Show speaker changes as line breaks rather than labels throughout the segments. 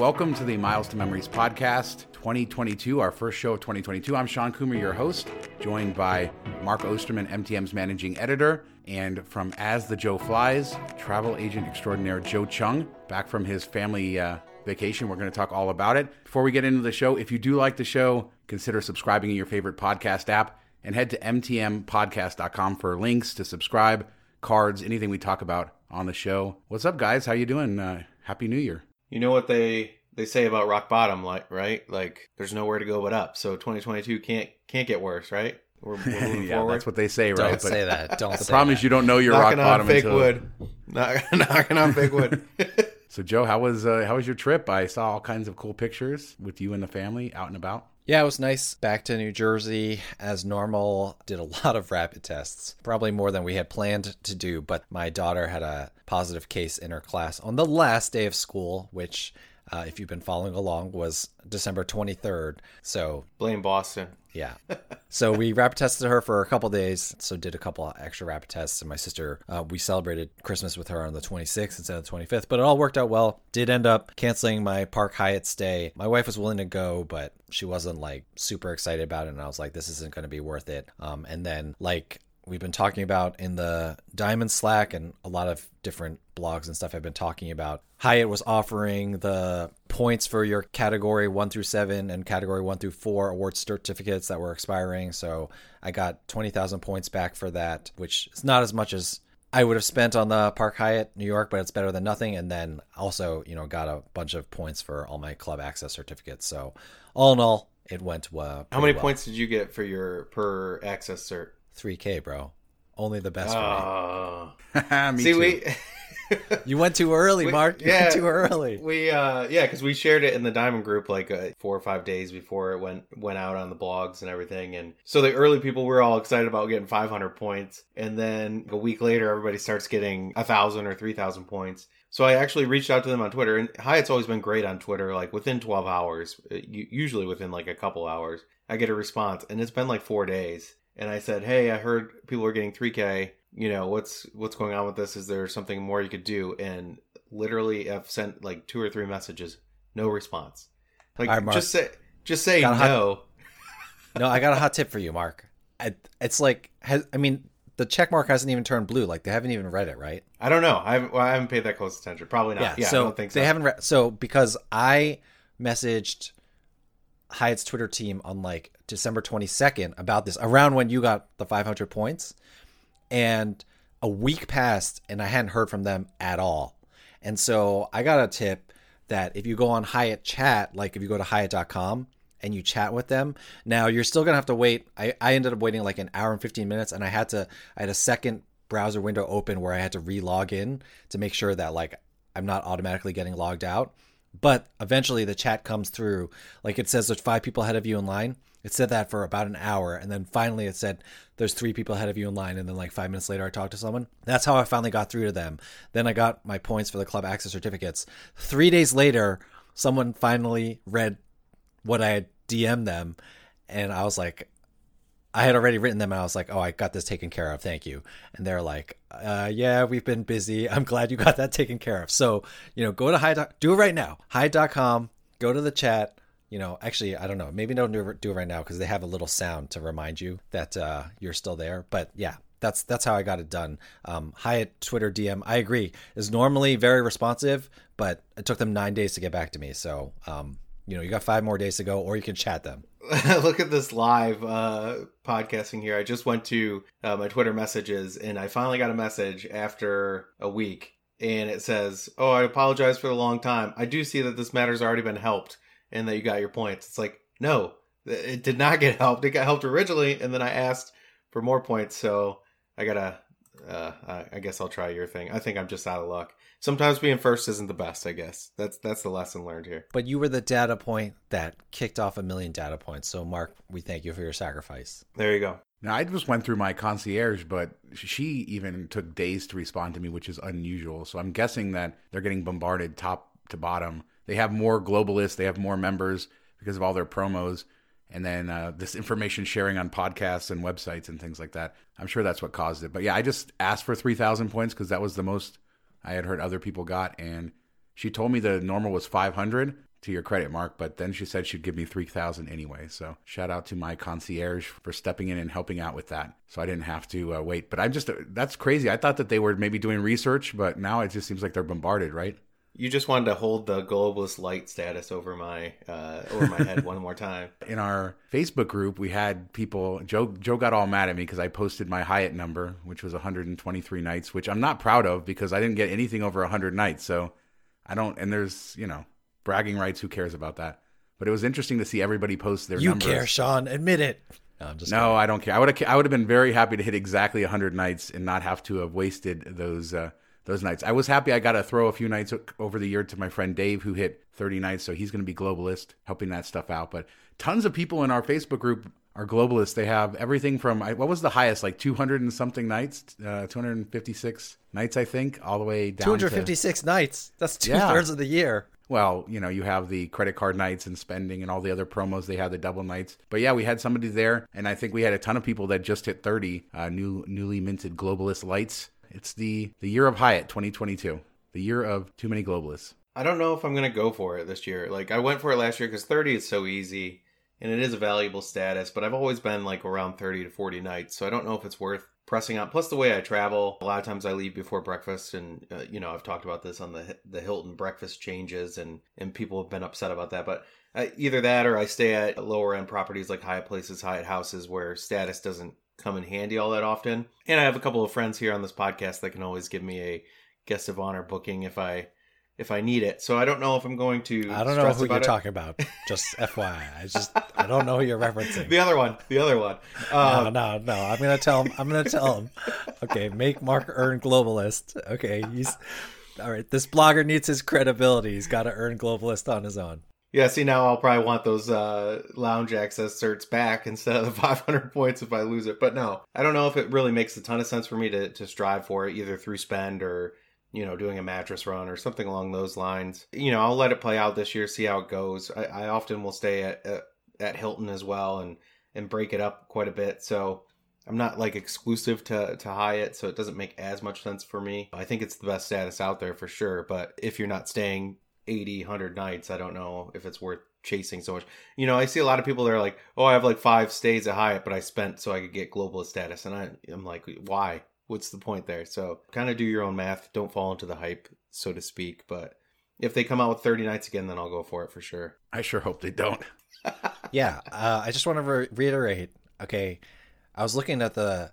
welcome to the Miles to Memories podcast 2022, our first show of 2022. I'm Shawn Coomer, your host, joined by Mark Osterman, MTM's managing editor, and from As the Joe Flies, travel agent extraordinaire Joe Chung, back from his family uh, vacation. We're going to talk all about it. Before we get into the show, if you do like the show, consider subscribing in your favorite podcast app and head to mtmpodcast.com for links to subscribe, cards, anything we talk about on the show. What's up, guys? How you doing? Uh, Happy New Year.
You know what they they say about rock bottom, like right? Like there's nowhere to go but up. So 2022 can't can't get worse, right?
We're, we're yeah, forward. that's what they say, right?
Don't but say that. Don't. Say that.
The problem
that.
is you don't know your rock bottom
fake
until...
wood. knocking on fake wood.
so, Joe, how was uh, how was your trip? I saw all kinds of cool pictures with you and the family out and about.
Yeah, it was nice. Back to New Jersey as normal. Did a lot of rapid tests, probably more than we had planned to do. But my daughter had a positive case in her class on the last day of school, which, uh, if you've been following along, was December 23rd. So
blame Boston.
Yeah. so we rapid tested her for a couple days. So did a couple extra rapid tests. And my sister, uh, we celebrated Christmas with her on the 26th instead of the 25th. But it all worked out well. Did end up canceling my Park Hyatt stay. My wife was willing to go, but she wasn't like super excited about it. And I was like, this isn't going to be worth it. Um, and then like we've been talking about in the Diamond Slack and a lot of different blogs and stuff have been talking about. Hyatt was offering the points for your category one through seven and category one through four award certificates that were expiring. So I got 20,000 points back for that, which is not as much as I would have spent on the Park Hyatt New York, but it's better than nothing. And then also, you know, got a bunch of points for all my club access certificates. So all in all, it went uh,
How many
well.
points did you get for your per access cert?
3K, bro. Only the best uh,
for me.
see,
too.
we
you went too early,
we,
Mark. You
yeah,
went too early.
We uh yeah, because we shared it in the Diamond group like uh, four or five days before it went went out on the blogs and everything, and so the early people were all excited about getting 500 points, and then a week later, everybody starts getting a thousand or three thousand points. So I actually reached out to them on Twitter, and Hyatt's always been great on Twitter. Like within 12 hours, uh, usually within like a couple hours, I get a response, and it's been like four days. And I said, "Hey, I heard people are getting 3K you know what's what's going on with this? Is there something more you could do? And literally i've sent like two or three messages no response. Like right, just say just say no hot,
no. I got a hot tip for you mark. I, it's like has, i mean the check mark hasn't even turned blue. Like they haven't even read it right?
I don't know. I haven't, well, I haven't paid that close attention. Probably not. Yeah, yeah so i don't think so.
they haven't read so because i messaged hyatt's twitter team on like december 22nd about this around when you got the 500 points and a week passed and I hadn't heard from them at all. And so I got a tip that if you go on Hyatt chat, like if you go to Hyatt.com and you chat with them, now you're still gonna have to wait. I, I ended up waiting like an hour and 15 minutes and I had to I had a second browser window open where I had to re-log in to make sure that like I'm not automatically getting logged out. But eventually the chat comes through. Like it says there's five people ahead of you in line. It said that for about an hour, and then finally it said there's three people ahead of you in line, and then like five minutes later I talked to someone. That's how I finally got through to them. Then I got my points for the club access certificates. Three days later, someone finally read what I had DM'd them, and I was like, I had already written them, and I was like, oh, I got this taken care of, thank you. And they're like, uh, yeah, we've been busy. I'm glad you got that taken care of. So you know, go to Hyatt, do it right now, Hyatt.com, go to the chat you know, actually, I don't know. Maybe don't do it, right now because they have a little sound to remind you that uh, you're still there. But yeah, that's that's how I got it done. Um, Hyatt Twitter DM, I agree, is normally very responsive, but it took them nine days to get back to me. So, um, you know, you got five more days to go, or you can chat them.
Look at this live uh, podcasting here. I just went to uh, my Twitter messages, and I finally got a message after a week, and it says, "Oh, I apologize for the long time. I do see that this matter's already been helped." and that you got your points. It's like, no, It did not get helped. It got helped originally, and then I asked for more points. So I gotta. Uh, I guess I'll try your thing. I think I'm just out of luck. Sometimes being first isn't the best. I guess that's that's the lesson learned here.
But you were the data point that kicked off a million data points. So Mark, we thank you for your sacrifice.
There you go.
Now I just went through my concierge, but she even took days to respond to me, which is unusual. So I'm guessing that they're getting bombarded top to bottom. They have more globalists, they have more members because of all their promos, and then uh, this information sharing on podcasts and websites and things like that. I'm sure that's what caused it. But yeah, I just asked for 3,000 points because that was the most I had heard other people got, and she told me the normal was 500 to your credit, Mark, but then she said she'd give me 3000 anyway. So shout out to my concierge for stepping in and helping out with that. So I didn't have to uh, wait. But I'm just, that's crazy. I thought that they were maybe doing research, but now it just seems like they're bombarded, right?
You just wanted to hold the globalist light status over my uh, over my head one more time.
In our Facebook group, we had people. Joe Joe got all mad at me because I posted my Hyatt number, which was 123 nights, which I'm not proud of because I didn't get anything over 100 nights. So I don't. And there's you know bragging rights. Who cares about that? But it was interesting to see everybody post their.
You
numbers.
care, Shawn. Admit it. No, I'm just
no,
kidding.
I don't care. I would have. I would have been very happy to hit exactly 100 nights and not have to have wasted those uh, those nights. I was happy. I got to throw a few nights over the year to my friend Dave, who hit 30 nights. So he's going to be globalist, helping that stuff out. But tons of people in our Facebook group are globalists. They have everything from what was the highest, like 200 and something nights, uh, 256 nights, I think, all the way down
256
to,
nights. That's two
Yeah.
thirds of the year.
well, you know, you have the credit card nights and spending and all the other promos. They have the double nights. But yeah, we had somebody there, and I think we had a ton of people that just hit 30 uh, new, newly minted globalist lights. It's the the year of Hyatt 2022, the year of too many globalists.
I don't know if I'm gonna go for it this year. Like I went for it last year because 30 is so easy and it is a valuable status. But I've always been like around 30 to 40 nights, so I don't know if it's worth pressing on. Plus the way I travel, a lot of times I leave before breakfast, and uh, you know I've talked about this on the the Hilton breakfast changes, and and people have been upset about that. But uh, either that or I stay at lower end properties like Hyatt Places, Hyatt Houses, where status doesn't come in handy all that often. And I have a couple of friends here on this podcast that can always give me a guest of honor booking if I if I need it. So I don't know if I'm going to.
I don't know who you're
it.
talking about. Just FYI, I just I don't know who you're referencing.
The other one, the other one.
no,
Um,
no, no. I'm gonna tell him. I'm gonna tell him. Okay, make Mark earn globalist. Okay, he's all right. This blogger needs his credibility. He's got to earn globalist on his own.
Yeah, see now I'll probably want those uh, lounge access certs back instead of the 500 points if I lose it. But no, I don't know if it really makes a ton of sense for me to to strive for it either through spend or you know doing a mattress run or something along those lines. You know, I'll let it play out this year, see how it goes. I, I often will stay at, at at Hilton as well and and break it up quite a bit. So I'm not like exclusive to to Hyatt, so it doesn't make as much sense for me. I think it's the best status out there for sure. But if you're not staying 80, 100 nights, I don't know if it's worth chasing so much. You know, I see a lot of people that are like, "Oh, I have like five stays at Hyatt, but I spent so I could get global status," and I, I'm like, "Why? What's the point there?" So, kind of do your own math. Don't fall into the hype, so to speak. But if they come out with 30 nights again, then I'll go for it for sure.
I sure hope they don't.
Yeah, uh, I just want to re- reiterate. Okay, I was looking at the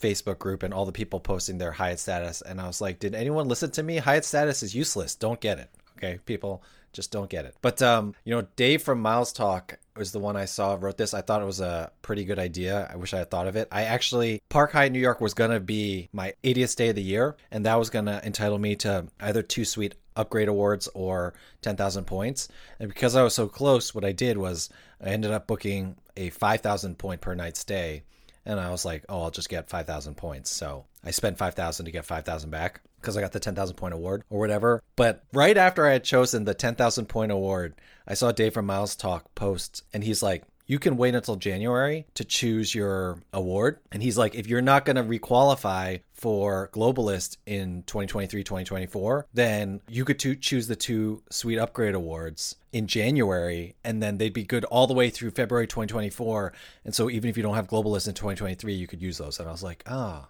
Facebook group and all the people posting their Hyatt status, and I was like, did anyone listen to me? Hyatt status is useless. Don't get it. Okay, people just don't get it. But um, you know, Dave from Miles Talk was the one I saw wrote this. I thought it was a pretty good idea. I wish I had thought of it. I actually Park Hyatt New York was gonna be my 80th day of the year, and that was gonna entitle me to either two suite upgrade awards or 10,000 points. And because I was so close, what I did was I ended up booking a 5,000 point per night stay. And I was like, oh, I'll just get 5,000 points. So I spent 5,000 to get 5,000 back because I got the 10,000 point award or whatever. But right after I had chosen the 10,000 point award, I saw Dave from Miles Talk post and he's like, you can wait until January to choose your award. And he's like, if you're not going to requalify for Globalist in 2023, 2024, then you could to- choose the two Suite Upgrade Awards in January, and then they'd be good all the way through February 2024. And so even if you don't have Globalist in 2023, you could use those. And I was like, ah,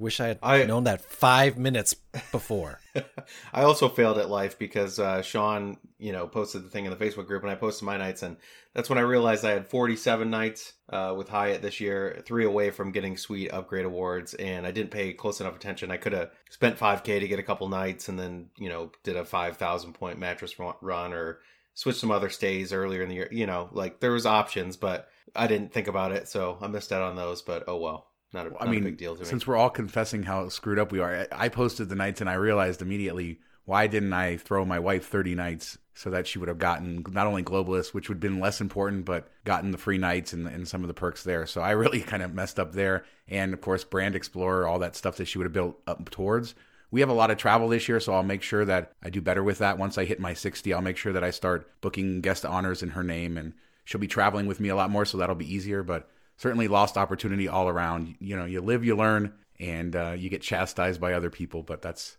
wish I had
I-
known that five minutes before.
I also failed at life because uh, Shawn, you know, posted the thing in the Facebook group, and I posted my nights, and that's when I realized I had 47 nights uh, with Hyatt this year, three away from getting suite upgrade awards, and I didn't pay close enough attention. I could have spent 5k to get a couple nights, and then you know did a 5,000 point mattress run or switch some other stays earlier in the year. You know, like there was options, but I didn't think about it, so I missed out on those. But oh well, not a, not
I mean,
a big deal to me.
since we're all confessing how screwed up we are, I posted the nights and I realized immediately why didn't I throw my wife 30 nights so that she would have gotten not only Globalist, which would have been less important, but gotten the free nights and, and some of the perks there. So I really kind of messed up there. And of course, Brand Explorer, all that stuff that she would have built up towards. We have a lot of travel this year, so I'll make sure that I do better with that. Once I hit my 60, I'll make sure that I start booking guest honors in her name, and she'll be traveling with me a lot more, so that'll be easier. But certainly lost opportunity all around. You know, you live, you learn, and uh, you get chastised by other people, but that's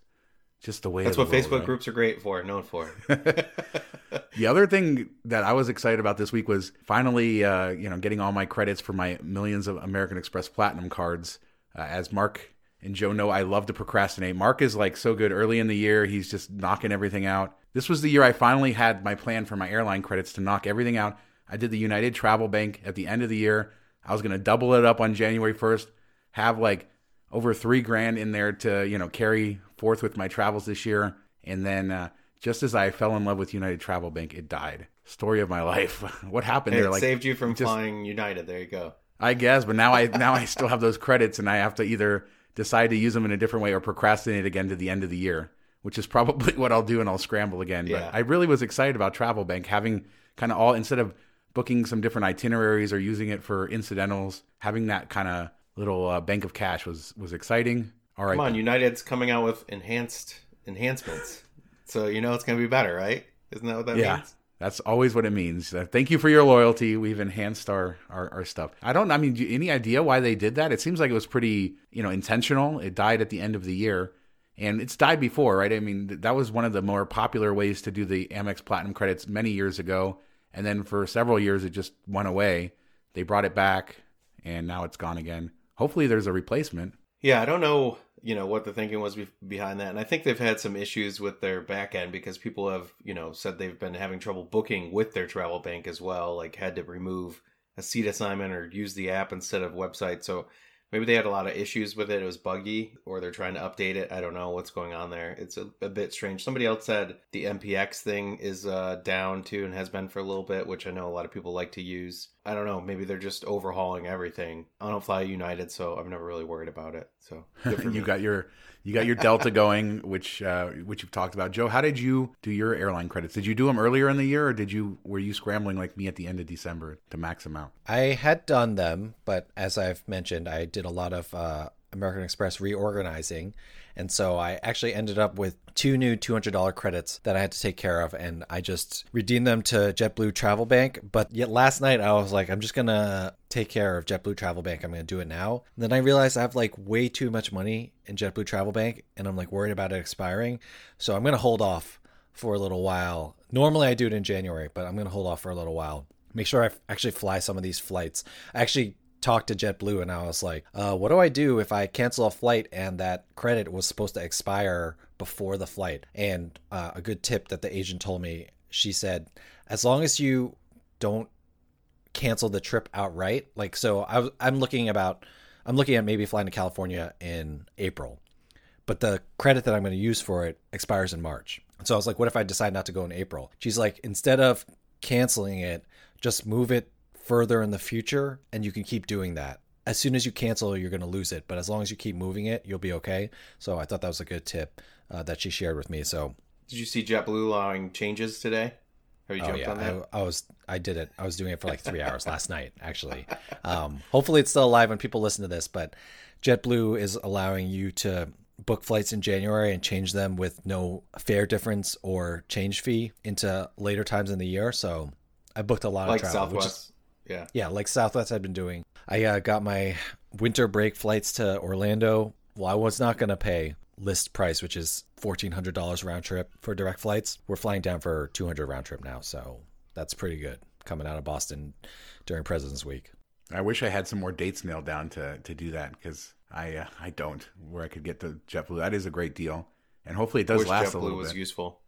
just the way.
It
is.
That's
what world,
Facebook
right?
groups are great for, known for.
The other thing that I was excited about this week was finally, uh, you know, getting all my credits for my millions of American Express Platinum cards. Uh, as Mark and Joe know, I love to procrastinate. Mark is like so good early in the year; he's just knocking everything out. This was the year I finally had my plan for my airline credits to knock everything out. I did the United Travel Bank at the end of the year. I was going to double it up on January first, have like over three grand in there to you know carry forth with my travels this year, and then. Uh, just as I fell in love with United Travel Bank, it died. Story of my life. what happened there?
it
Like
saved you from
just-
flying United. There you go.
I guess, but now I now I still have those credits, and I have to either decide to use them in a different way or procrastinate again to the end of the year, which is probably what I'll do, and I'll scramble again.
Yeah.
But I really was excited about Travel Bank having kind of all instead of booking some different itineraries or using it for incidentals, having that kind of little uh, bank of cash was was exciting. All right,
Come on, United's coming out with enhanced enhancements, so you know it's going to be better, right? Isn't that what that
yeah.
means?
That's always what it means. Uh, thank you for your loyalty. We've enhanced our, our, our stuff. I don't. I mean, do any idea why they did that? It seems like it was pretty, you know, intentional. It died at the end of the year, and it's died before, right? I mean, th- that was one of the more popular ways to do the Amex Platinum credits many years ago, and then for several years it just went away. They brought it back, and now it's gone again. Hopefully, there's a replacement.
Yeah, I don't know, you know, what the thinking was be- behind that, and I think they've had some issues with their back end because people have, you know, said they've been having trouble booking with their travel bank as well, like had to remove a seat assignment or use the app instead of website. So maybe they had a lot of issues with it. It was buggy, or they're trying to update it. I don't know what's going on there. It's a, a bit strange. Somebody else said the MPX thing is uh, down too and has been for a little bit, which I know a lot of people like to use. I don't know. Maybe they're just overhauling everything. I don't fly United, so I'm never really worried about it. So
you
me.
got your you got your Delta going, which uh, which you've talked about. Joe, how did you do your airline credits? Did you do them earlier in the year, or did you were you scrambling like me at the end of December to max them out?
I had done them, but as I've mentioned, I did a lot of uh, American Express reorganizing. And so I actually ended up with two new $200 credits that I had to take care of. And I just redeemed them to JetBlue Travel Bank. But yet last night I was like, I'm just going to take care of JetBlue Travel Bank. I'm going to do it now. And then I realized I have like way too much money in JetBlue Travel Bank. And I'm like worried about it expiring. So I'm going to hold off for a little while. Normally I do it in January, but I'm going to hold off for a little while. Make sure I actually fly some of these flights. I actually talked to JetBlue and I was like, uh, what do I do if I cancel a flight and that credit was supposed to expire before the flight? And uh, a good tip that the agent told me, she said, as long as you don't cancel the trip outright, like, so I, I'm looking about, I'm looking at maybe flying to California in April but the credit that I'm going to use for it expires in March. So I was like, what if I decide not to go in April? She's like, instead of canceling it, just move it further in the future and you can keep doing that. As soon as you cancel, you're going to lose it. But as long as you keep moving it, you'll be okay. So I thought that was a good tip uh, that she shared with me. So
Did you see JetBlue allowing changes today? Have you
Oh
jumped
yeah,
on that?
I, I was I did it. I was doing it for like three hours last night, actually. Um, hopefully, it's still alive when people listen to this. But JetBlue is allowing you to book flights in January and change them with no fare difference or change fee into later times in the year. So I booked a lot
like
of travel,
Southwest. Yeah.
yeah, like Southwest had been doing. I uh, got my winter break flights to Orlando. Well, I was not going to pay list price, which is fourteen hundred dollars round trip for direct flights. We're flying down for two hundred round trip now, so that's pretty good coming out of Boston during President's Week.
I wish I had some more dates nailed down to to do that because I uh, I don't where I could get the JetBlue. That is a great deal, and hopefully it does last a
JetBlue
little
was
bit.
useful.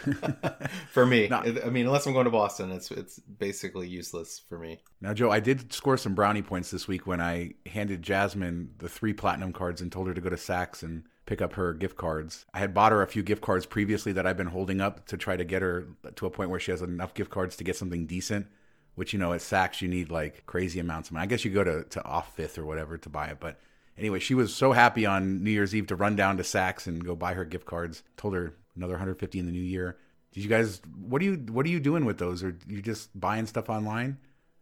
for me. I mean, unless I'm going to Boston, it's it's basically useless for me.
Now, Joe, I did score some brownie points this week when I handed Jasmine the three platinum cards and told her to go to Saks and pick up her gift cards. I had bought her a few gift cards previously that I've been holding up to try to get her to a point where she has enough gift cards to get something decent. Which you know at Saks you need like crazy amounts of money. I guess you go to to off fifth or whatever to buy it, but anyway, she was so happy on New Year's Eve to run down to Saks and go buy her gift cards. Told her another 150 in the new year. Did you guys? What are you? What are you doing with those? Are you just buying stuff online?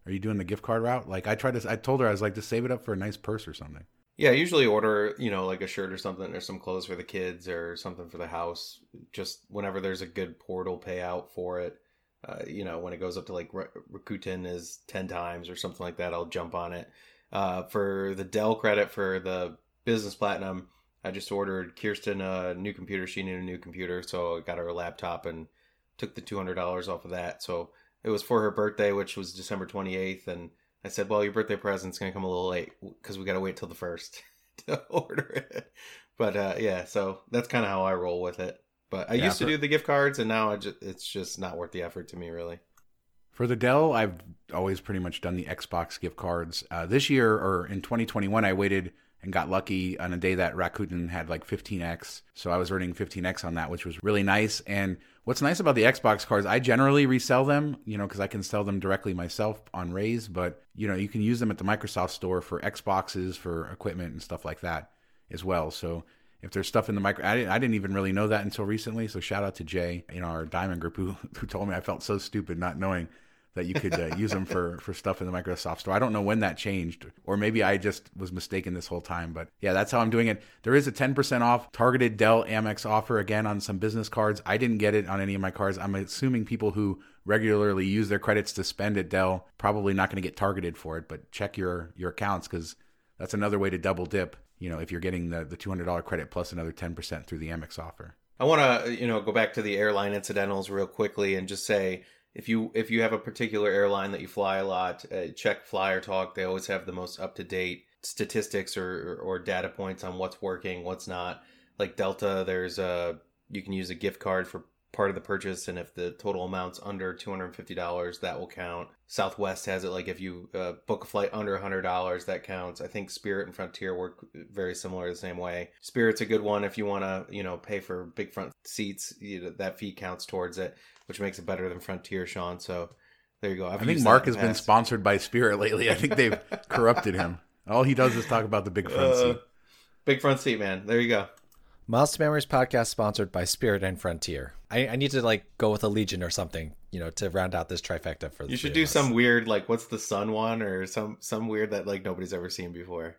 Are you doing the gift card route? Like I tried to. I told her I was like, to save it up for a nice purse or something.
Yeah, I usually order, you know, like a shirt or something, or some clothes for the kids, or something for the house. Just whenever there's a good portal payout for it, uh, you know, when it goes up to like Rakuten is ten times or something like that, I'll jump on it. Uh, for the Dell credit for the business platinum, I just ordered Kirsten a new computer. She needed a new computer, so I got her a laptop and took the two hundred dollars off of that. So it was for her birthday, which was December twenty eighth, and I said, "Well, your birthday present's gonna come a little late because we got to wait till the first to order it." But uh, yeah, so that's kind of how I roll with it. But I yeah, used to for... do the gift cards, and now just, it's just not worth the effort to me, really.
For the Dell, I've always pretty much done the Xbox gift cards. Uh, this year or in 2021, I waited and got lucky on a day that Rakuten had like 15x. So I was earning 15x on that, which was really nice. And what's nice about the Xbox cards, I generally resell them, you know, because I can sell them directly myself on Raise, but you know, you can use them at the Microsoft store for Xboxes, for equipment and stuff like that as well. So if there's stuff in the micro, I didn't, I didn't even really know that until recently. So shout out to Jay in our Diamond group who who told me I felt so stupid not knowing that you could uh, use them for for stuff in the Microsoft Store. I don't know when that changed, or maybe I just was mistaken this whole time. But yeah, that's how I'm doing it. There is a 10% off targeted Dell Amex offer again on some business cards. I didn't get it on any of my cards. I'm assuming people who regularly use their credits to spend at Dell probably not going to get targeted for it. But check your your accounts because that's another way to double dip. You know, if you're getting the the $200 credit plus another 10% through the Amex offer.
I want to, you know, go back to the airline incidentals real quickly and just say if you if you have a particular airline that you fly a lot, uh, check Flyer Talk. They always have the most up to date statistics or, or, data points on what's working, what's not. Like Delta, there's a you can use a gift card for part of the purchase and if the total amount's under $250 that will count southwest has it like if you uh, book a flight under $100 that counts i think spirit and frontier work very similar the same way spirit's a good one if you want to you know pay for big front seats you know, that fee counts towards it which makes it better than frontier shawn so there you go
I've i think mark has been sponsored by spirit lately i think they've corrupted him all he does is talk about the big front uh, seat
big front seat man there you go
Miles to Memories podcast sponsored by Spirit and Frontier. I, I, need to like go with Allegiant or something, you know, to round out this trifecta for.
You should do some weird like what's the Sun one or some some weird that like nobody's ever seen before.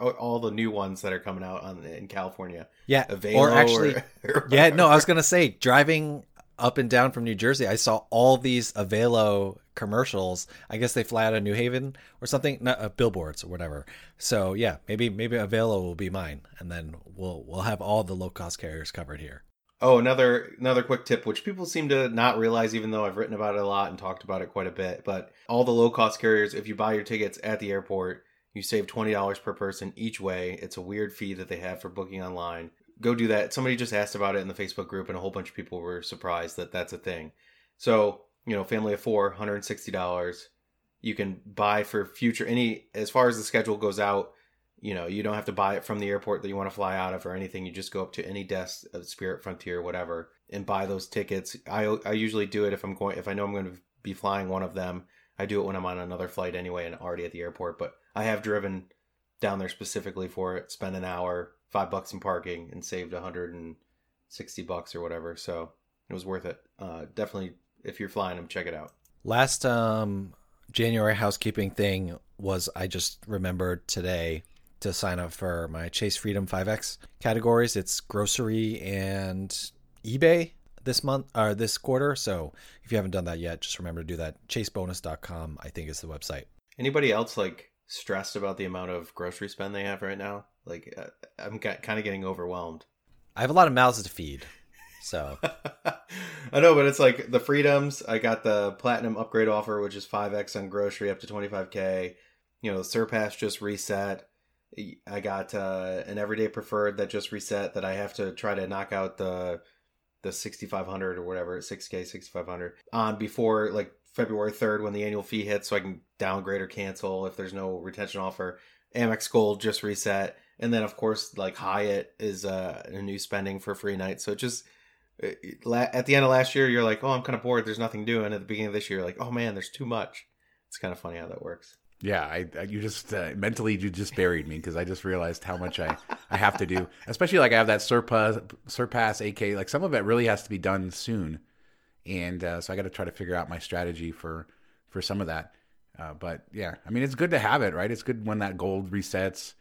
All the new ones that are coming out on in California.
Yeah, Avelo or actually, or, or yeah. No, I was gonna say driving up and down from New Jersey, I saw all these Avelo commercials. I guess they fly out of New Haven or something, not uh, billboards or whatever. So yeah, maybe maybe Avelo will be mine, and then we'll we'll have all the low cost carriers covered here.
Oh, another another quick tip, which people seem to not realize, even though I've written about it a lot and talked about it quite a bit. But all the low cost carriers, if you buy your tickets at the airport, you save twenty dollars per person each way. It's a weird fee that they have for booking online go do that. Somebody just asked about it in the Facebook group, and a whole bunch of people were surprised that that's a thing. So, you know, family of four, $160. You can buy for future any as far as the schedule goes out. You know, you don't have to buy it from the airport that you want to fly out of or anything. You just go up to any desk of Spirit Frontier, whatever, and buy those tickets. I I usually do it if I'm going if I know I'm going to be flying one of them. I do it when I'm on another flight anyway and already at the airport. But I have driven down there specifically for it. Spend an hour, five bucks in parking and saved 160 bucks or whatever. So it was worth it. Uh, definitely, if you're flying them, check it out.
Last um, January housekeeping thing was I just remembered today to sign up for my Chase Freedom 5X categories. It's grocery and eBay this month or this quarter. So if you haven't done that yet, just remember to do that. Chasebonus.com, I think, is the website.
Anybody else like stressed about the amount of grocery spend they have right now? Like uh, I'm kind of getting overwhelmed.
I have a lot of mouths to feed, so
I know, but it's like the freedoms. I got the platinum upgrade offer, which is five x on grocery up to twenty five k. You know, the Surpass just reset. I got uh, an everyday preferred that just reset that I have to try to knock out the the 6500 or whatever 6k 6500 on before like February 3rd when the annual fee hits so I can downgrade or cancel if there's no retention offer Amex Gold just reset, and then of course like Hyatt is uh, a new spending for free night. So it just at the end of last year, you're like, oh, I'm kind of bored. There's nothing doing. At the beginning of this year, you're like, oh man, there's too much. It's kind of funny how that works.
Yeah, I, I you just uh, mentally you just buried me because I just realized how much I I have to do. Especially like I have that surpass surpass AK. Like some of it really has to be done soon, and uh, so I got to try to figure out my strategy for for some of that. Uh, but yeah, I mean it's good to have it, right? It's good when that gold resets.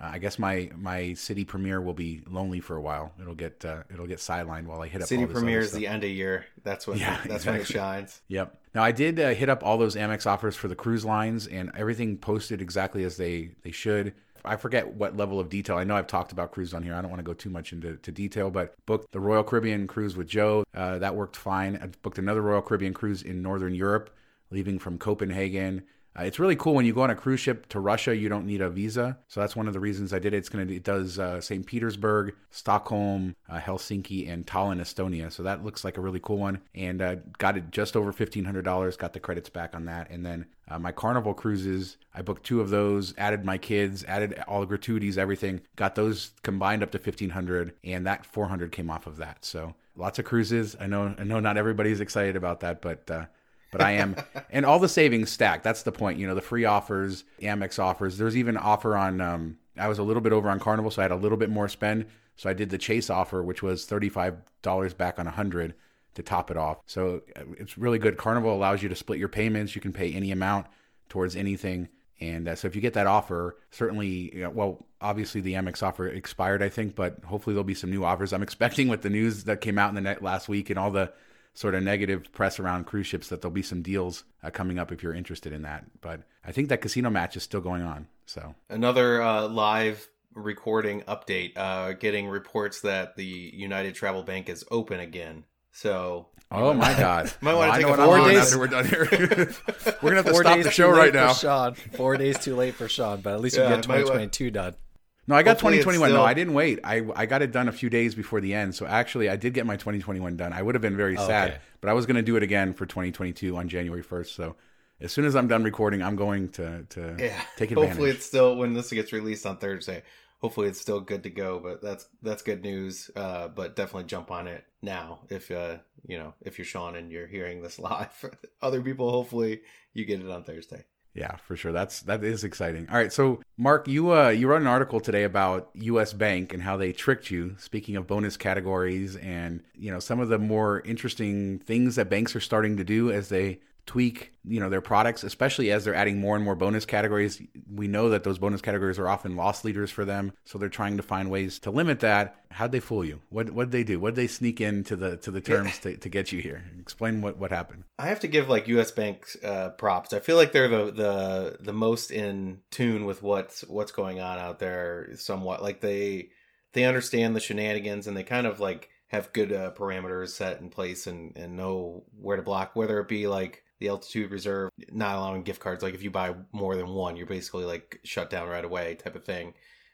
Uh, I guess my my Citi Premier will be lonely for a while. It'll get uh, it'll get sidelined while I hit up
Citi
all this other
premiere is the end of year. That's when
Yeah,
that's when it shines.
Yep. Now I did uh, hit up all those Amex offers for the cruise lines, and everything posted exactly as they they should. I forget what level of detail. I know I've talked about cruises on here. I don't want to go too much into to detail, but booked the Royal Caribbean cruise with Joe. Uh, that worked fine. I booked another Royal Caribbean cruise in Northern Europe, leaving from Copenhagen. Uh, it's really cool when you go on a cruise ship to Russia. You don't need a visa, so that's one of the reasons I did it. It's gonna it does uh, St. Petersburg, Stockholm, uh, Helsinki, and Tallinn, Estonia. So that looks like a really cool one, and uh, got it just over fifteen hundred dollars. Got the credits back on that, and then uh, my Carnival cruises. I booked two of those, added my kids, added all the gratuities, everything. Got those combined up to fifteen hundred, and that four hundred came off of that. So lots of cruises. I know I know not everybody's excited about that, but. Uh, but I am, and all the savings stack. That's the point. You know, the free offers, Amex offers. There's even offer on. Um, I was a little bit over on Carnival, so I had a little bit more spend. So I did the Chase offer, which was thirty five dollars back on a hundred to top it off. So uh, it's really good. Carnival allows you to split your payments. You can pay any amount towards anything. And uh, so if you get that offer, certainly, you know, well, obviously the Amex offer expired, I think, but hopefully there'll be some new offers. I'm expecting with the news that came out in the net last week and all the sort of negative press around cruise ships that there'll be some deals uh, coming up if you're interested in that. But I think that casino match is still going on. So
Another uh, live recording update. Uh, getting reports that the United Travel Bank is open again. So
Oh my God!
Might wanna
I
take
know
a
what
four
I'm on
days-
after we're done here. we're gonna have to
Four
stop the show right now.
Shawn. Four days too late for Shawn, but at least
Yeah,
we get 2022 done.
No, I got
Hopefully it's
2021. No, I didn't wait. I I got it done a few days before the end. So actually, I did get my 2021 done. I would have been very sad,
okay.
but I was going to do it again for 2022 on January 1st. So as soon as I'm done recording, I'm going to to
yeah,
take advantage.
hopefully it's still when this gets released on Thursday. Hopefully it's still good to go. But that's that's good news. Uh, but definitely jump on it now if uh you know if you're Shawn and you're hearing this live. Other people, hopefully you get it on Thursday.
Yeah, for sure. That's that is exciting. All right, so Mark, you uh you wrote an article today about U.S. Bank and how they tricked you. Speaking of bonus categories and you know some of the more interesting things that banks are starting to do as they tweak you know their products, especially as they're adding more and more bonus categories. We know that those bonus categories are often loss leaders for them, so they're trying to find ways to limit that. How'd they fool you? What what they do? What did they sneak into the to the terms to, to get you here? Explain what what happened.
I have to give like U.S. Bank uh, props. I feel like they're the the the most in tune with what's what's going on out there. Somewhat like they they understand the shenanigans and they kind of like have good uh, parameters set in place and and know where to block. Whether it be like the altitude reserve not allowing gift cards. Like if you buy more than one, you're basically like shut down right away type of thing.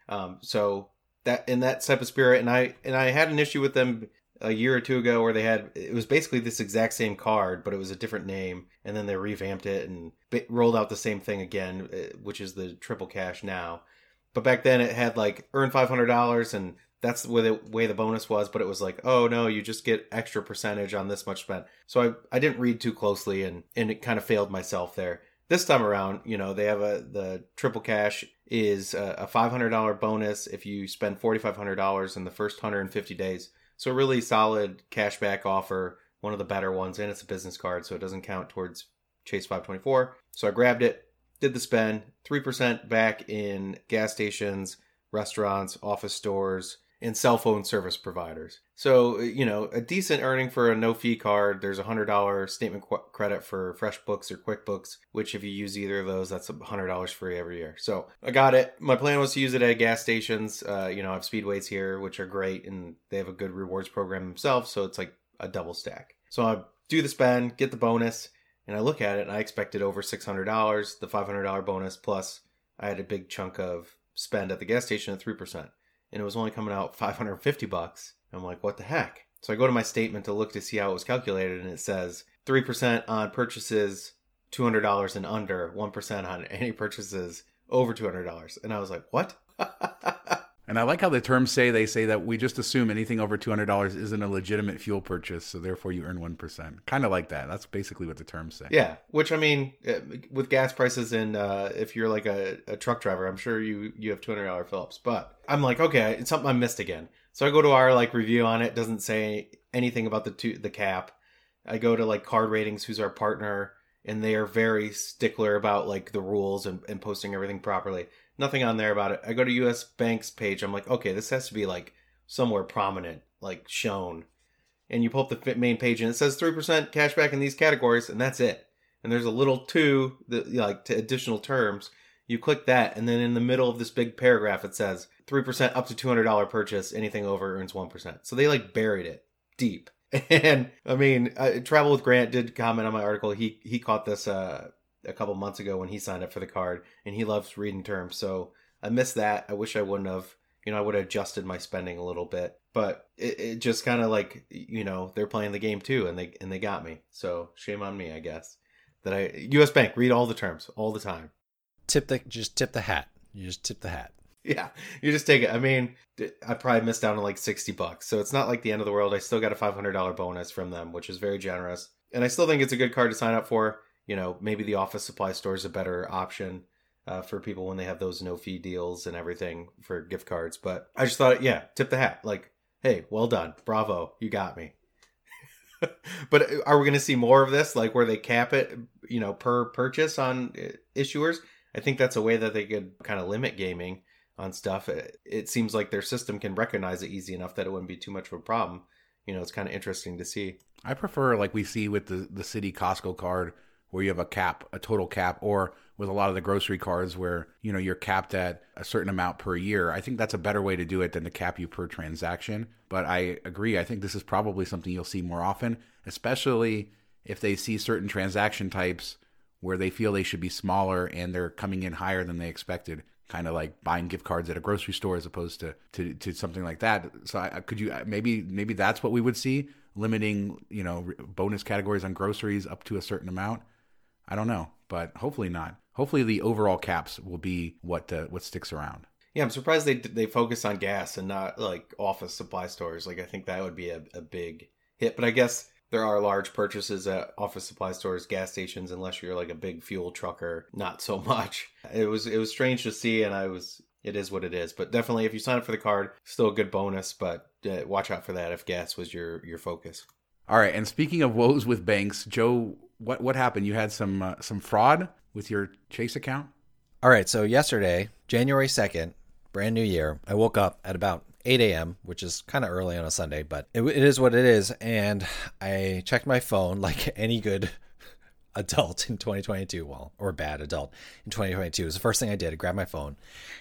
Um, so that in that type of spirit, and I and I had an issue with them a year or two ago where they had it was basically this exact same card but it was a different name and then they revamped it and rolled out the same thing again uh, which is the triple cash now but back then it had like earn $500 and that's the way the way the bonus was but it was like oh no you just get extra percentage on this much spent. So i i didn't read too closely and and it kind of failed myself there. This time around you know they have a the triple cash is a, a $500 bonus if you spend $4500 in the first 150 days. So a really solid cashback offer, one of the better ones, and it's a business card, so it doesn't count towards Chase 524. So I grabbed it, did the spend, 3% back in gas stations, restaurants, office stores, and cell phone service providers. So, you know, a decent earning for a no fee card. There's a $100 statement qu- credit for FreshBooks or QuickBooks, which if you use either of those, that's a $100 free every year. So I got it. My plan was to use it at gas stations. Uh, you know, I have Speedways here, which are great, and they have a good rewards program themselves. So it's like a double stack. So I do the spend, get the bonus, and I look at it and I expected over $600, the $500 bonus, plus I had a big chunk of spend at the gas station at 3% and it was only coming out 550 bucks. I'm like, what the heck? So I go to my statement to look to see how it was calculated, and it says 3% on purchases $200 and under, 1% on any purchases over two hundred dollars, and I was like, what?
And I like how the terms say they say that we just assume anything over two hundred dollars isn't a legitimate fuel purchase, so therefore you earn one percent. Kind of like that. That's basically what the terms say.
yeah, which I mean, uh, with gas prices and uh, if you're like a, a truck driver, I'm sure you you have two hundred dollar Phillips. But I'm like, okay, it's something I missed again. So I go to our like review on it. Doesn't say anything about the two, the cap. I go to like Card Ratings, who's our partner, and they are very stickler about like the rules and, and posting everything properly. Nothing on there about it. I go to US Bank's page. I'm like, okay, this has to be like somewhere prominent, like shown. And you pull up the main page and it says 3% cash back in these categories, and that's it. And there's a little two, that, like to additional terms. You click that, and then in the middle of this big paragraph, it says 3% up to $200 purchase. Anything over earns 1%. So they like buried it deep. And I mean, uh, Travel with Grant did comment on my article. He he caught this uh, a couple months ago when he signed up for the card, and he loves reading terms. So I missed that. I wish I wouldn't have. You know, I would have adjusted my spending a little bit, but it, it just kind of like you know they're playing the game too, and they and they got me. So shame on me, I guess. That I U.S. Bank read all the terms all the time.
Tip the just tip the hat. You just tip the hat.
Yeah, you just take it. I mean, I probably missed out on like 60 bucks. So it's not like the end of the world. I still got a $500 bonus from them, which is very generous. And I still think it's a good card to sign up for. You know, maybe the office supply store is a better option uh, for people when they have those no fee deals and everything for gift cards. But I just thought, yeah, tip the hat. Like, hey, well done. Bravo. You got me. but are we going to see more of this, like where they cap it, you know, per purchase on uh, issuers? I think that's a way that they could kind of limit gaming on stuff. It, it seems like their system can recognize it easy enough that it wouldn't be too much of a problem. You know, it's kind of interesting to see.
I prefer like we see with the the Citi Costco card where you have a cap, a total cap, or with a lot of the grocery cards where you know you're capped at a certain amount per year. I think that's a better way to do it than to cap you per transaction. But I agree. I think this is probably something you'll see more often, especially if they see certain transaction types where they feel they should be smaller and they're coming in higher than they expected kind of like buying gift cards at a grocery store as opposed to to, to something like that so I, could you maybe maybe that's what we would see limiting you know bonus categories on groceries up to a certain amount i don't know but hopefully not hopefully the overall caps will be what uh, what sticks around
yeah i'm surprised they they focus on gas and not like office supply stores like i think that would be a, a big hit but i guess there are large purchases at office supply stores, gas stations, unless you're like a big fuel trucker, not so much. It was it was strange to see, and I was it is what it is. But definitely, if you sign up for the card, still a good bonus. But uh, watch out for that if gas was your your focus.
All right. And speaking of woes with banks, Joe, what what happened? You had some uh, some fraud with your Chase account.
All right. So yesterday, January second, brand new year, I woke up at about 8 a.m., which is kind of early on a Sunday, but it, it is what it is. And I checked my phone like any good adult in 2022, well, or bad adult in 2022. It was the first thing I did. I grabbed my phone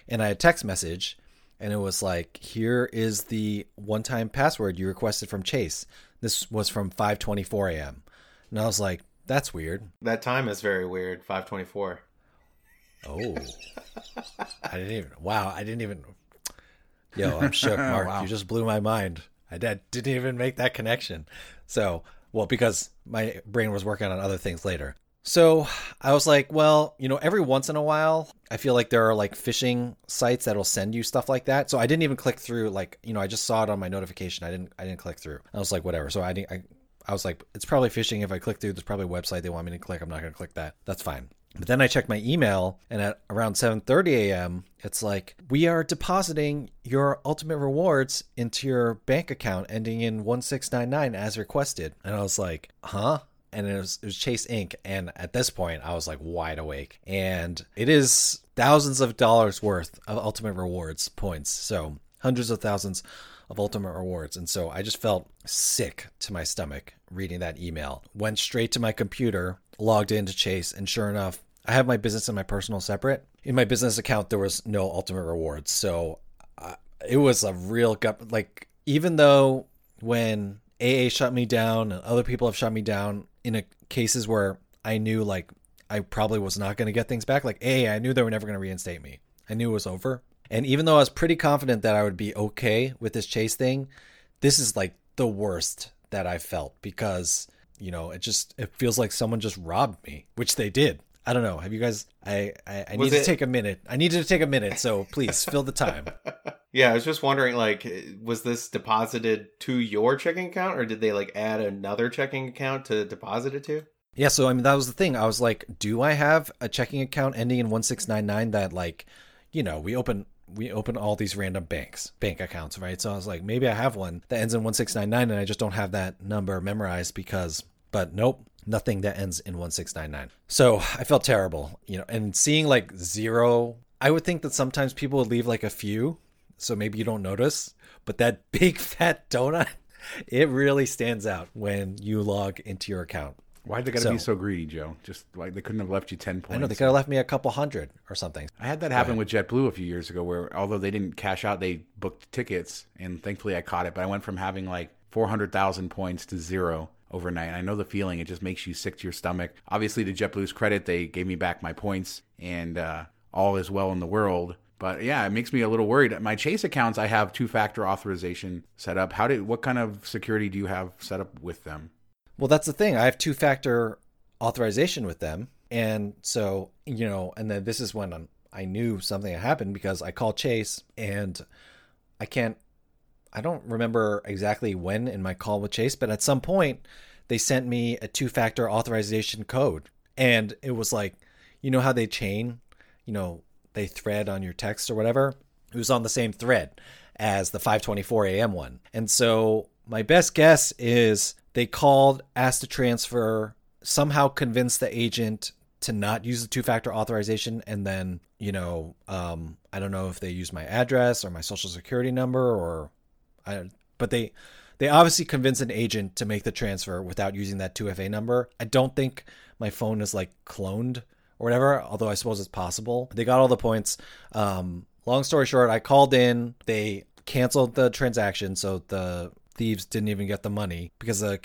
and I had a text message, and it was like, here is the one time password you requested from Chase. This was from 5:24 a.m. And I was like, that's weird.
That time is very weird. 524.
Oh. I didn't even wow, I didn't even Yo, I'm shook, Mark. wow. You just blew my mind. I did, didn't even make that connection. So, well, because my brain was working on other things later. So I was like, well, you know, every once in a while, I feel like there are like phishing sites that'll send you stuff like that. So I didn't even click through. Like, you know, I just saw it on my notification. I didn't, I didn't click through. I was like, whatever. So I didn't, I, I was like, it's probably phishing. If I click through, there's probably a website they want me to click. I'm not going to click that. That's fine. But then I checked my email, and at around 7:30 a.m., it's like we are depositing your ultimate rewards into your bank account ending in 1699 as requested. And I was like, "Huh?" And it was, it was Chase Ink. And at this point, I was like wide awake. And it is thousands of dollars worth of ultimate rewards points. So hundreds of thousands of ultimate rewards. And so I just felt sick to my stomach reading that email. Went straight to my computer, logged into Chase, and sure enough, I have my business and my personal separate. In my business account, there was no ultimate rewards. So uh, it was a real gut. Like, even though when AA shut me down and other people have shut me down in a, cases where I knew like I probably was not going to get things back, like AA, I knew they were never going to reinstate me. I knew it was over. And even though I was pretty confident that I would be okay with this chase thing, this is like the worst that I felt because, you know, it just it feels like someone just robbed me, which they did. I don't know. Have you guys? I I, I need
it-
to take a minute. I needed to take a minute, so please fill the time.
Yeah, I was just wondering, like, was this deposited to your checking account, or did they like add another checking account to deposit it to?
Yeah, so I mean that was the thing. I was like, do I have a checking account ending in 1699 that like, you know, we open we open all these random banks, bank accounts, right? So I was like, maybe I have one that ends in 1699 and I just don't have that number memorized because but nope, nothing that ends in 1699. So I felt terrible, you know, and seeing like zero, I would think that sometimes people would leave like a few, so maybe you don't notice, but that big fat donut, it really stands out when you log into your account.
Why'd they got to
So-
be so greedy, Joe? Just like they couldn't have left you ten points.
I know they could have left me a couple hundred or something.
I had that happen with JetBlue a few years ago, where although they didn't cash out, they booked tickets, and thankfully I caught it. But I went from having like four hundred thousand points to zero overnight. I know the feeling; it just makes you sick to your stomach. Obviously, to JetBlue's credit, they gave me back my points, and uh, all is well in the world. But yeah, it makes me a little worried. My Chase accounts, I have two-factor authorization set up. How did? What kind of security do you have set up with them?
Well, that's the thing. I have two factor authorization with them. And so, you know, and then this is when I'm, I knew something had happened because I called Chase and I can't, I don't remember exactly when in my call with Chase, but at some point they sent me a two factor authorization code. And it was like, you know how they chain, you know, they thread on your text or whatever? It was on the same thread as the 524 a.m. one. And so my best guess is they called, asked to transfer, somehow convinced the agent to not use the two factor authorization. And then, you know, um, I don't know if they used my address or my social security number or I, but they, they obviously convinced an agent to make the transfer without using that 2FA number. I don't think my phone is like cloned or whatever, although I suppose it's possible. They got all the points. Um, long story short, I called in. They canceled the transaction, so the thieves didn't even get the money because the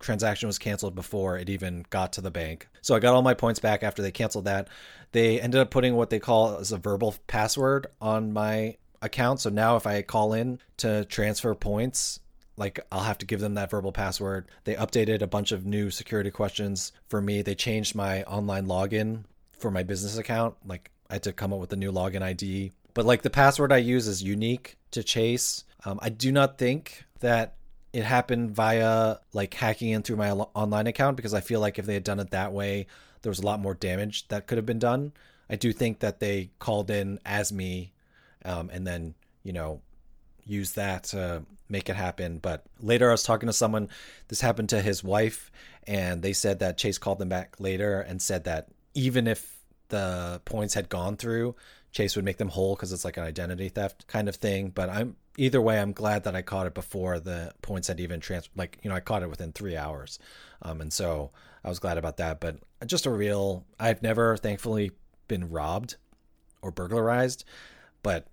transaction was canceled before it even got to the bank. So I got all my points back after they canceled that. They ended up putting what they call as a verbal password on my account. So now if I call in to transfer points, like I'll have to give them that verbal password. They updated a bunch of new security questions for me. They changed my online login for my business account. Like I had to come up with a new login ID. But like the password I use is unique to Chase. Um, I do not think that it happened via like hacking in through my online account because I feel like if they had done it that way, there was a lot more damage that could have been done. I do think that they called in as me um, and then, you know, use that to make it happen. But later I was talking to someone, this happened to his wife, and they said that Chase called them back later and said that even if the points had gone through, Chase would make them whole because it's like an identity theft kind of thing. But I'm either way, I'm glad that I caught it before the points had even transferred. Like, you know, I caught it within three hours. Um, and so I was glad about that. But just a real, I've never thankfully been robbed or burglarized, but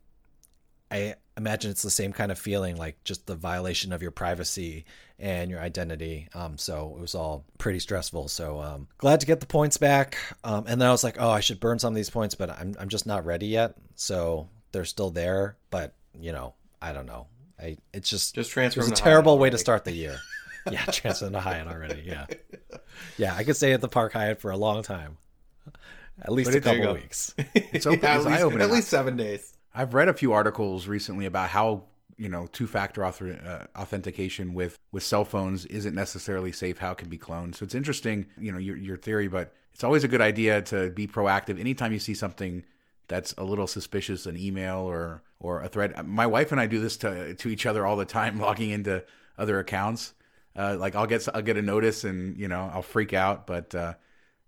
I imagine it's the same kind of feeling, like just the violation of your privacy and your identity. Um, so it was all pretty stressful. So um, glad to get the points back. Um, and then I was like, oh, I should burn some of these points, but I'm I'm just not ready yet. So they're still there, but you know, I don't know. I it's just
Just transfer
it was a terrible way to start the year. yeah, transfer to Hyatt already. Yeah, yeah, I could stay at the Park Hyatt for a long time, at least
But
a
it- there
you
couple weeks.
It's open-
Yeah, at, least,
eye-opening.
at least seven days.
I've read a few articles recently about how you know two-factor author, uh, authentication with with cell phones isn't necessarily safe. How it can be cloned. So it's interesting, you know, your your theory, but it's always a good idea to be proactive. Anytime you see something that's a little suspicious, an email or or a thread. My wife and I do this to to each other all the time, logging into other accounts. Uh, like I'll get I'll get a notice and you know I'll freak out, but uh,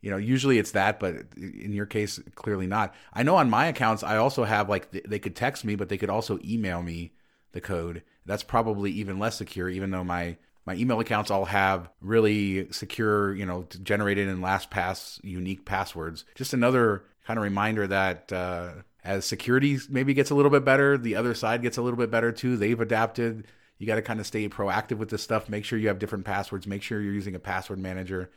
you know usually it's that, but in your case clearly not. I know on my accounts I also have like th- they could text me, but they could also email me the code. That's probably even less secure, even though my my email accounts all have really secure, you know, generated in LastPass unique passwords. Just another kind of reminder that uh, as security maybe gets a little bit better, the other side gets a little bit better too. They've adapted. You got to kind of stay proactive with this stuff. Make sure you have different passwords. Make sure you're using a password manager.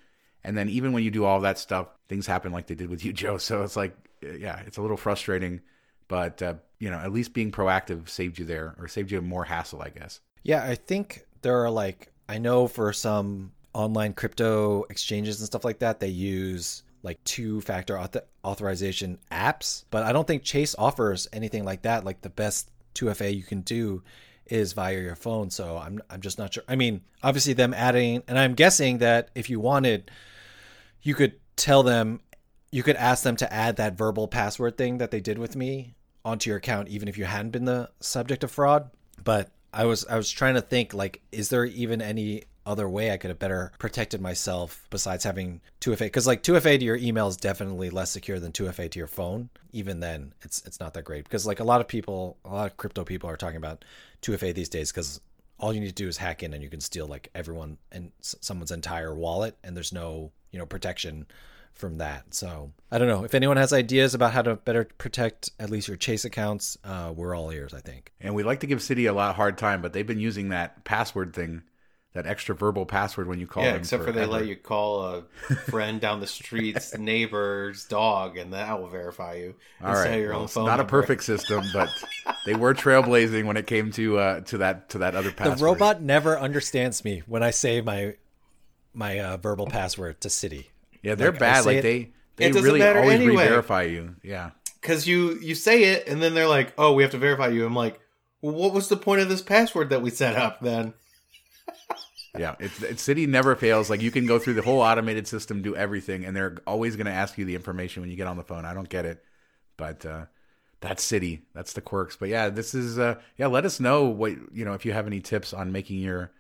And then even when you do all that stuff, things happen like they did with you, Joe. So it's like, yeah, it's a little frustrating, but uh, you know, at least being proactive saved you there, or saved you more hassle, I guess.
Yeah, I think there are like I know for some online crypto exchanges and stuff like that, they use like two factor auth- authorization apps, but I don't think Chase offers anything like that. Like the best 2FA you can do is via your phone. So I'm I'm just not sure. I mean, obviously them adding, and I'm guessing that if you wanted, you could tell them, you could ask them to add that verbal password thing that they did with me onto your account, even if you hadn't been the subject of fraud. But I was I was trying to think like, is there even any other way I could have better protected myself besides having 2FA because like 2FA to your email is definitely less secure than 2FA to your phone. Even then, it's it's not that great because like a lot of people, a lot of crypto people are talking about 2FA these days because all you need to do is hack in and you can steal like everyone and someone's entire wallet and there's no you know protection from that. So I don't know if anyone has ideas about how to better protect at least your Chase accounts. Uh, we're all ears, I think.
And we like to give Citi a lot hard time, but they've been using that password thing that extra verbal password when you call
yeah,
them.
except for they let you call a friend down the street's neighbor's dog, and that will verify you.
All right, your well, own phone. Not number. a perfect system, but they were trailblazing when it came to uh, to that to that other password.
The robot never understands me when I say my my uh, verbal password to Citi.
Yeah, they're like, bad. Like it, they they really always anyway. re-verify you. Yeah,
because you you say it, and then they're like, "Oh, we have to verify you." I'm like, well, "What was the point of this password that we set up then?"
yeah, it's, it's Citi never fails. Like you can go through the whole automated system, do everything, and they're always going to ask you the information when you get on the phone. I don't get it, but uh, that's Citi. That's the quirks. But yeah, this is uh, yeah. Let us know what you know if you have any tips on making your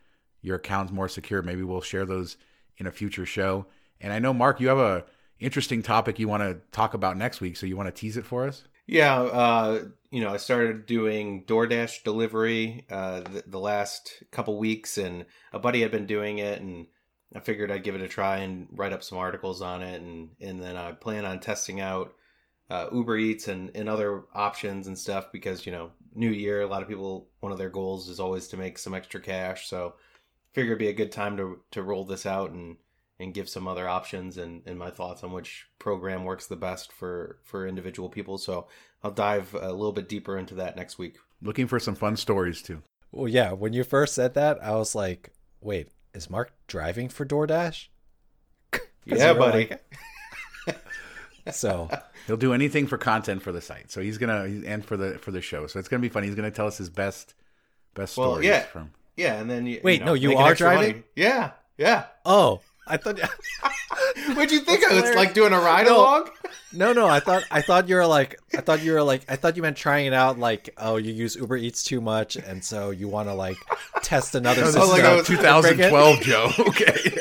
your accounts more secure. Maybe we'll share those in a future show. And I know Mark, you have a interesting topic you want to talk about next week. So you want to tease it for us?
Yeah, uh, you know, I started doing DoorDash delivery uh, the, the, last couple weeks, and a buddy had been doing it, and I figured I'd give it a try and write up some articles on it, and and then I plan on testing out uh, Uber Eats and and other options and stuff because you know, New Year, a lot of people one of their goals is always to make some extra cash, so figured it'd be a good time to to roll this out and and give some other options and, and my thoughts on which program works the best for for individual people. So I'll dive a little bit deeper into that next week.
Looking for some fun stories too.
Well, yeah. When you first said that, I was like, "Wait, is Mark driving for DoorDash?"
yeah, buddy.
Like... so
he'll do anything for content for the site. So he's gonna and for the for the show. So it's gonna be fun. He's gonna tell us his best best well, stories
yeah.
from.
Yeah, and then you,
wait,
you
know, no, you are driving.
Money. Yeah, yeah.
Oh, I thought.
What'd you think? Of it's like doing a ride along.
No, no. I thought I thought you were like I thought you were like I thought you meant trying it out. Like, oh, you use Uber Eats too much, and so you want to like test another.
Oh, system.
like
was, 2012, Joe. Okay.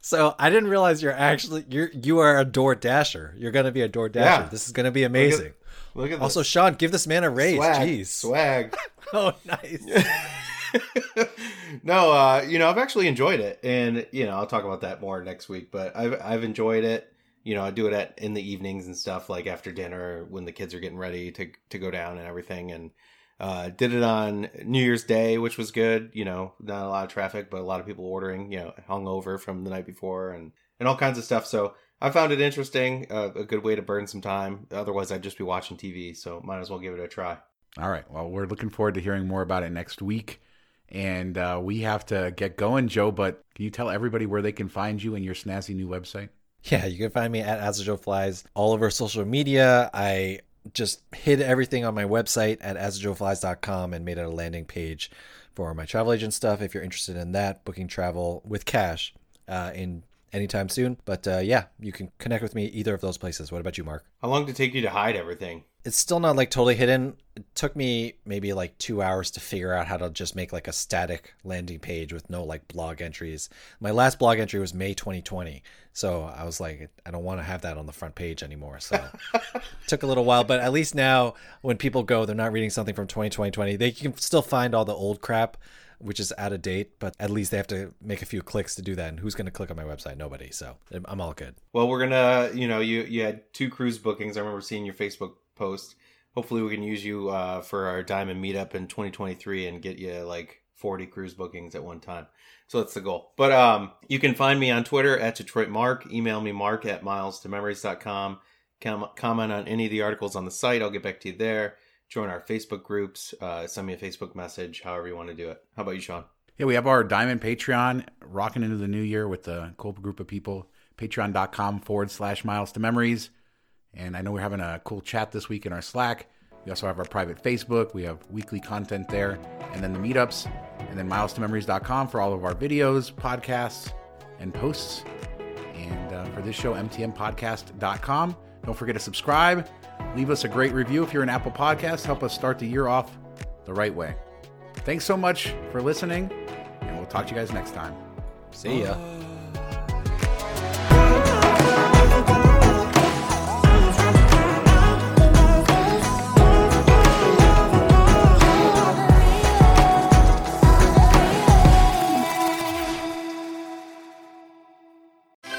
so I didn't realize you're actually you're you are a door dasher. You're gonna be a door dasher. Yeah. This is gonna be amazing. Look at, look at also, Shawn, give this man a raise.
Swag.
Jeez,
swag.
oh, nice.
no, uh, you know, I've actually enjoyed it, and you know, I'll talk about that more next week. But I've I've enjoyed it. You know, I do it at in the evenings and stuff, like after dinner when the kids are getting ready to to go down and everything. And uh, did it on New Year's Day, which was good. You know, not a lot of traffic, but a lot of people ordering. You know, hung over from the night before and and all kinds of stuff. So I found it interesting, uh, a good way to burn some time. Otherwise, I'd just be watching TV. So might as well give it a try.
All right. Well, we're looking forward to hearing more about it next week and uh, we have to get going, Joe. But can you tell everybody where they can find you and your snazzy new website?
Yeah, you can find me at As Joe Flies all over social media. I just hid everything on my website at asjoeflies.com and made it a landing page for my travel agent stuff. If you're interested in that, booking travel with cash uh, in anytime soon. But uh, yeah, you can connect with me either of those places. What about you, Mark?
How long did it take you to hide everything?
It's still not like totally hidden. It took me maybe like two hours to figure out how to just make like a static landing page with no like blog entries. My last blog entry was May 2020. So I was like, I don't want to have that on the front page anymore. So it took a little while, but at least now when people go, they're not reading something from 2020. They can still find all the old crap which is out of date, but at least they have to make a few clicks to do that. And who's going to click on my website? Nobody. So I'm all good.
Well, we're gonna, you know, you you had two cruise bookings. I remember seeing your Facebook post. Hopefully, we can use you uh, for our diamond meetup in 2023 and get you like 40 cruise bookings at one time. So that's the goal. But um, you can find me on Twitter at Detroit Mark. Email me mark at miles2memories.com. Com- comment on any of the articles on the site. I'll get back to you there. Join our Facebook groups. Uh, send me a Facebook message, however you want to do it. How about you, Shawn?
Yeah, we have our Diamond Patreon rocking into the new year with a cool group of people patreon.com forward slash miles to memories. And I know we're having a cool chat this week in our Slack. We also have our private Facebook. We have weekly content there. And then the meetups. And then miles to memories.com for all of our videos, podcasts, and posts. And uh, for this show, mtmpodcast.com. Don't forget to subscribe. Leave us a great review if you're an Apple Podcast. Help us start the year off the right way. Thanks so much for listening, and we'll talk to you guys next time.
See ya.